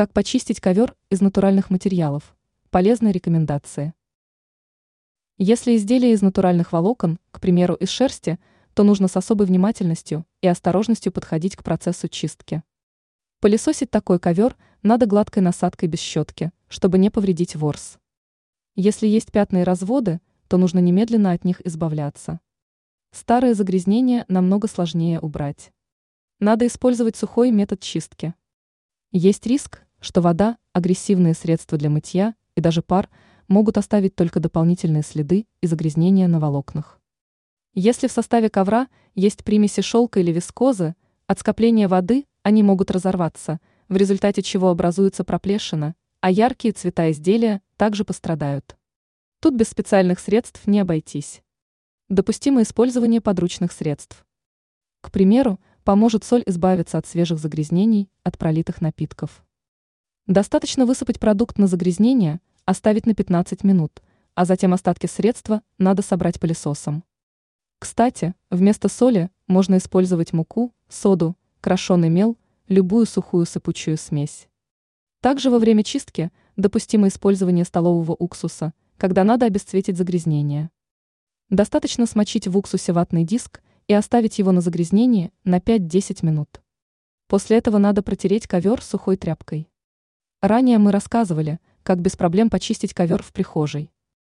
Как почистить ковер из натуральных материалов? Полезные рекомендации. Если изделие из натуральных волокон, к примеру, из шерсти, то нужно с особой внимательностью и осторожностью подходить к процессу чистки. Пылесосить такой ковер надо гладкой насадкой без щетки, чтобы не повредить ворс. Если есть пятна и разводы, то нужно немедленно от них избавляться. Старые загрязнения намного сложнее убрать. Надо использовать сухой метод чистки. Есть риск, что вода, агрессивные средства для мытья и даже пар могут оставить только дополнительные следы и загрязнения на волокнах. Если в составе ковра есть примеси шелка или вискозы, от скопления воды они могут разорваться, в результате чего образуется проплешина, а яркие цвета изделия также пострадают. Тут без специальных средств не обойтись. Допустимо использование подручных средств. К примеру, поможет соль избавиться от свежих загрязнений от пролитых напитков. Достаточно высыпать продукт на загрязнение, оставить на 15 минут, а затем остатки средства надо собрать пылесосом. Кстати, вместо соли можно использовать муку, соду, крашеный мел, любую сухую сыпучую смесь. Также во время чистки допустимо использование столового уксуса, когда надо обесцветить загрязнение. Достаточно смочить в уксусе ватный диск и оставить его на загрязнение на 5-10 минут. После этого надо протереть ковер сухой тряпкой. Ранее мы рассказывали, как без проблем почистить ковер в прихожей.